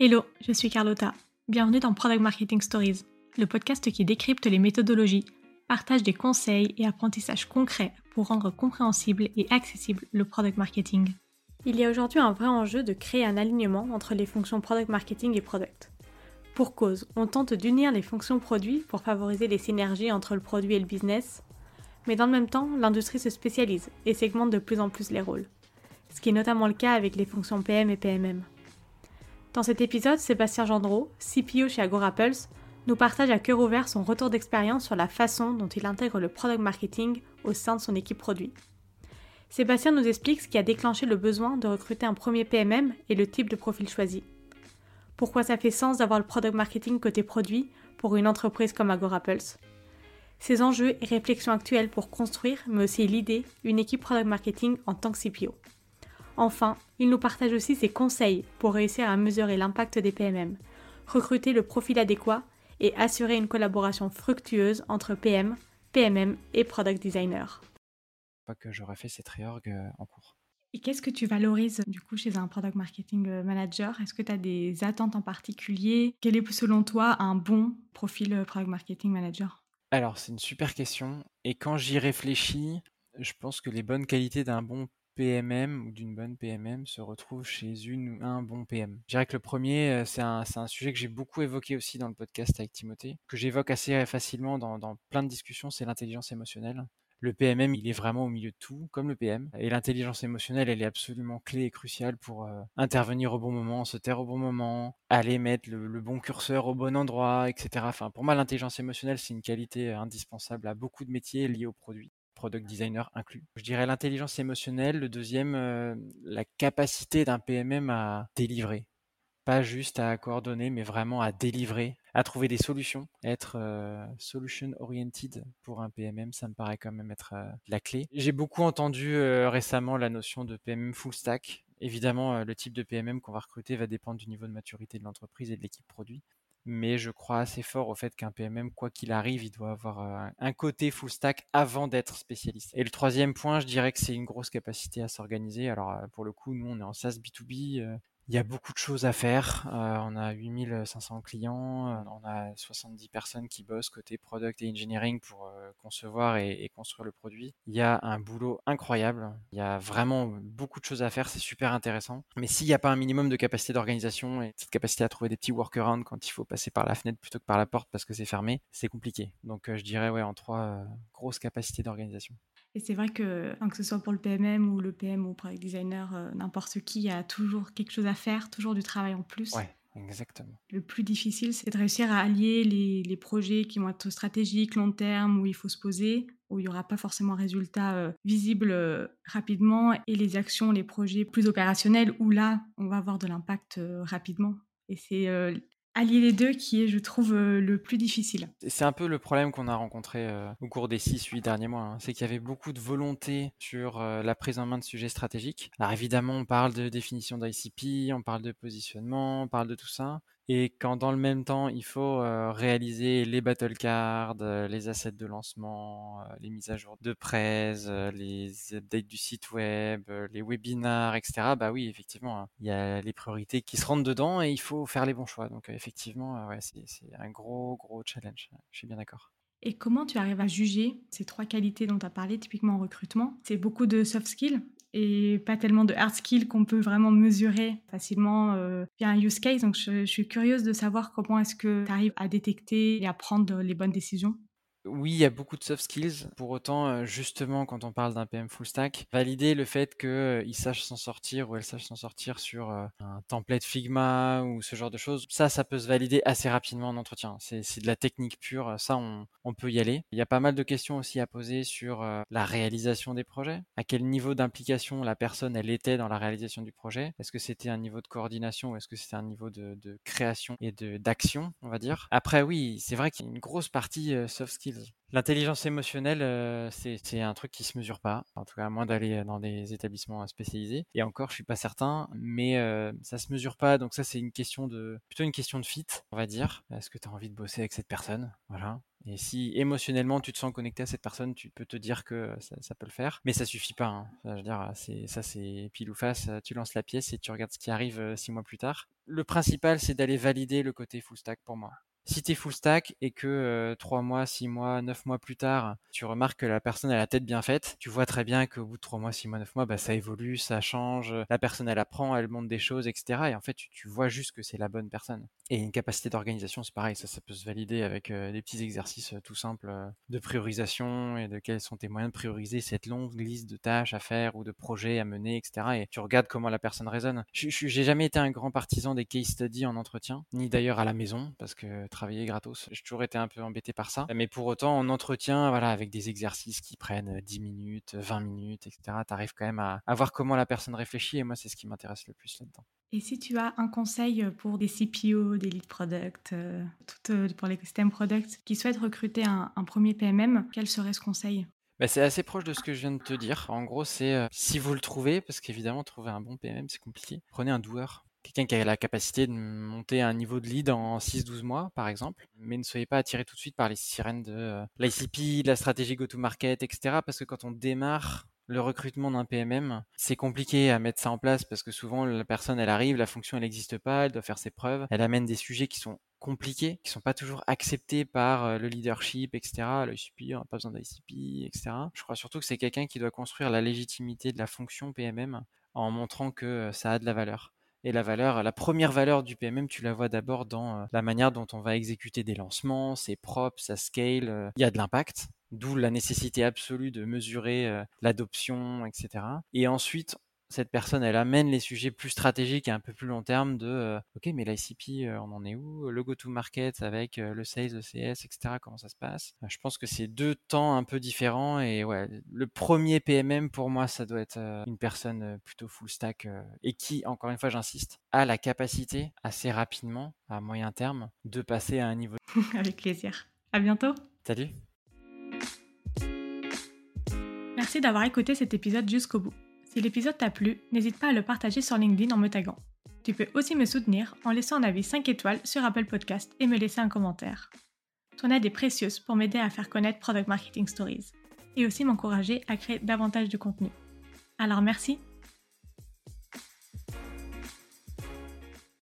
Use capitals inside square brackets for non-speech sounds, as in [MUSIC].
Hello, je suis Carlotta. Bienvenue dans Product Marketing Stories, le podcast qui décrypte les méthodologies, partage des conseils et apprentissages concrets pour rendre compréhensible et accessible le product marketing. Il y a aujourd'hui un vrai enjeu de créer un alignement entre les fonctions product marketing et product. Pour cause, on tente d'unir les fonctions produits pour favoriser les synergies entre le produit et le business, mais dans le même temps, l'industrie se spécialise et segmente de plus en plus les rôles, ce qui est notamment le cas avec les fonctions PM et PMM. Dans cet épisode, Sébastien Gendreau, CPO chez AgoraPulse, nous partage à cœur ouvert son retour d'expérience sur la façon dont il intègre le product marketing au sein de son équipe produit. Sébastien nous explique ce qui a déclenché le besoin de recruter un premier PMM et le type de profil choisi. Pourquoi ça fait sens d'avoir le product marketing côté produit pour une entreprise comme AgoraPulse. Ses enjeux et réflexions actuelles pour construire, mais aussi l'idée, une équipe product marketing en tant que CPO. Enfin, il nous partage aussi ses conseils pour réussir à mesurer l'impact des PMM, recruter le profil adéquat et assurer une collaboration fructueuse entre PM, PMM et Product Designer. Pas que j'aurais fait cette réorg euh, en cours. Et qu'est-ce que tu valorises du coup chez un Product Marketing euh, Manager? Est-ce que tu as des attentes en particulier? Quel est selon toi un bon profil euh, Product Marketing Manager? Alors c'est une super question et quand j'y réfléchis, je pense que les bonnes qualités d'un bon PMM ou d'une bonne PMM se retrouve chez une ou un bon PM. Je dirais que le premier, euh, c'est un, sujet que j'ai beaucoup évoqué aussi dans le podcast avec Timothée, que j'évoque assez facilement dans, plein de discussions, c'est l'intelligence émotionnelle. Le PMM, il est vraiment au milieu de tout, comme le PM. Et l'intelligence émotionnelle, elle est absolument clé et cruciale pour euh, intervenir au bon moment, se taire au bon moment, aller mettre le, le, bon curseur au bon endroit, etc. Enfin, pour moi, l'intelligence émotionnelle, c'est une qualité euh, indispensable à beaucoup de métiers liés au produit product designer inclus. Je dirais l'intelligence émotionnelle, le deuxième, euh, la capacité d'un PMM à délivrer. Pas juste à coordonner, mais vraiment à délivrer, à trouver des solutions, être euh, solution oriented pour un PMM, ça me paraît quand même être euh, la clé. J'ai beaucoup entendu récemment la notion de PMM full stack. Évidemment, le type de PMM qu'on va recruter va dépendre du niveau de maturité de l'entreprise et de l'équipe produit mais je crois assez fort au fait qu'un PMM, quoi qu'il arrive, il doit avoir euh, un côté full stack avant d'être spécialiste. Et le troisième point, je dirais que c'est une grosse capacité à s'organiser. Alors euh, pour le coup, nous on est en SaaS B2B, il y a beaucoup de choses à faire. On a 8500 clients, on a 70 personnes qui bossent côté product et engineering pour concevoir et, et, construire le produit. Il y a un boulot incroyable. Il y a vraiment beaucoup de choses à faire. C'est super intéressant. Mais s'il n'y a pas un minimum de capacité d'organisation et cette capacité à trouver des petits workarounds quand il faut passer par la fenêtre plutôt que par la porte parce que c'est fermé, c'est compliqué. Donc je dirais ouais en trois grosses capacités d'organisation. Et c'est vrai que, que ce soit pour le PMM ou le PM ou product designer, euh, n'importe qui, il y a toujours quelque chose à faire, toujours du travail en plus. Ouais. Exactement. Le plus difficile, c'est de réussir à allier les, les, projets qui vont être stratégiques, long terme, où il faut se poser, où il n'y aura pas forcément un résultat euh, visible euh, rapidement, et les actions, les projets plus opérationnels, où là, on va avoir de l'impact euh, rapidement. Et c'est allier les deux qui est, je trouve, euh, le plus difficile. C'est un peu le problème qu'on a rencontré euh, au cours des 6-8 derniers mois. Hein. C'est qu'il y avait beaucoup de volonté sur euh, la prise en main de sujets stratégiques. Alors évidemment, on parle de définition d'ICP, on parle de positionnement, on parle de tout ça. Et quand dans le même temps, il faut euh, réaliser les battle cards, euh, les assets de lancement, euh, les mises à jour de presse, les updates du site web, les webinars, etc. Bah oui, effectivement, hein, il y a les priorités qui se rentrent dedans et il faut faire les bons choix. Donc effectivement, c'est un gros, gros challenge. Je suis bien d'accord. Et comment tu arrives à juger ces trois qualités dont tu as parlé, typiquement en recrutement? C'est beaucoup de soft skills? Et pas tellement de hard skills qu'on peut vraiment mesurer facilement euh, via un use case. Donc, je, je suis curieuse de savoir comment est-ce que tu arrives à détecter et à prendre les bonnes décisions. Oui, il y a beaucoup de soft skills. Pour autant, euh, justement, quand on parle d'un PM full stack, valider le fait qu'il euh, sache s'en sortir ou elle sache s'en sortir sur euh, un template Figma ou ce genre de choses, ça, ça peut se valider assez rapidement en entretien. C'est de la technique pure. Ça, on, peut y aller. Il y a pas mal de questions aussi à poser sur la réalisation des projets. À quel niveau d'implication la personne, elle était dans la réalisation du projet? Est-ce que c'était un niveau de coordination ou est-ce que c'était un niveau de, de création et d'action, on va dire? Après, oui, c'est vrai qu'il y a une grosse partie soft skills L'intelligence émotionnelle, euh, c'est un truc qui se mesure pas, en tout cas à moins d'aller dans des établissements spécialisés. Et encore, je suis pas certain, mais euh, ça se mesure pas. Donc ça, c'est une question de plutôt une question de fit, on va dire. Est-ce que tu as envie de bosser avec cette personne? Voilà. Et si émotionnellement tu te sens connecté à cette personne, tu peux te dire que ça, peut le faire. Mais ça suffit pas. Hein. Je veux dire, ça c'est pile ou face. Tu lances la pièce et tu regardes ce qui arrive euh, six mois plus tard. Le principal, c'est d'aller valider le côté full stack pour moi. Si tu es full stack et que 3 mois, 6 mois, 9 mois plus tard, tu remarques que la personne a la tête bien faite, tu vois très bien qu'au bout de 3 mois, 6 mois, 9 mois, bah, ça évolue, ça change, la personne elle apprend, elle monte des choses, etc. Et en fait, tu, vois juste que c'est la bonne personne. Et une capacité d'organisation, c'est pareil, ça, ça peut se valider avec des petits exercices tout simples de priorisation et de quels sont tes moyens de prioriser cette longue liste de tâches à faire ou de projets à mener, etc. Et tu regardes comment la personne raisonne. J'ai jamais été un grand partisan des case studies en entretien, ni d'ailleurs à la maison, parce que travailler gratos. J'ai toujours été un peu embêté par ça. Mais pour autant, en entretien, voilà, avec des exercices qui prennent 10 minutes, 20 minutes, etc., tu arrives quand même à, voir comment la personne réfléchit. Et moi, c'est ce qui m'intéresse le plus là-dedans. Et si tu as un conseil pour des CPO, des lead product, euh, tout, euh, pour l'écosystème product, qui souhaitent recruter un, premier PMM, quel serait ce conseil? Bah, c'est assez proche de ce que je viens de te dire. En gros, c'est euh, si vous le trouvez, parce qu'évidemment, trouver un bon PMM, c'est compliqué, prenez un doueur quelqu'un qui a la capacité de monter un niveau de lead en 6-12 mois, par exemple. Mais ne soyez pas attiré tout de suite par les sirènes de euh, l'ICP, de la stratégie go-to-market, etc. Parce que quand on démarre le recrutement d'un PMM, c'est compliqué à mettre ça en place parce que souvent la personne elle arrive, la fonction elle n'existe pas, elle doit faire ses preuves, elle amène des sujets qui sont compliqués, qui sont pas toujours acceptés par euh, le leadership, etc. L'ICP, on n'a pas besoin d'ICP, etc. Je crois surtout que c'est quelqu'un qui doit construire la légitimité de la fonction PMM en montrant que euh, ça a de la valeur. Et la valeur, la première valeur du PMM, tu la vois d'abord dans euh, la manière dont on va exécuter des lancements, c'est propre, ça scale, euh, il y a de l'impact, d'où la nécessité absolue de mesurer euh, l'adoption, etc. Et ensuite, cette personne, elle amène les sujets plus stratégiques et un peu plus long terme de euh, OK, mais l'ICP, euh, on en est où? Le go-to-market avec euh, le sales, le CS, etc. Comment ça se passe? Je pense que c'est deux temps un peu différents et ouais, le premier PMM pour moi, ça doit être une personne plutôt full stack et qui, encore une fois, j'insiste, a la capacité assez rapidement, à moyen terme, de passer à un niveau. [LAUGHS] avec plaisir. À bientôt. Salut. Merci d'avoir écouté cet épisode jusqu'au bout. Si l'épisode t'a plu, n'hésite pas à le partager sur LinkedIn en me taguant. Tu peux aussi me soutenir en laissant un avis 5 étoiles sur Apple Podcast et me laisser un commentaire. Ton aide est précieuse pour m'aider à faire connaître Product Marketing Stories et aussi m'encourager à créer davantage de contenu. Alors merci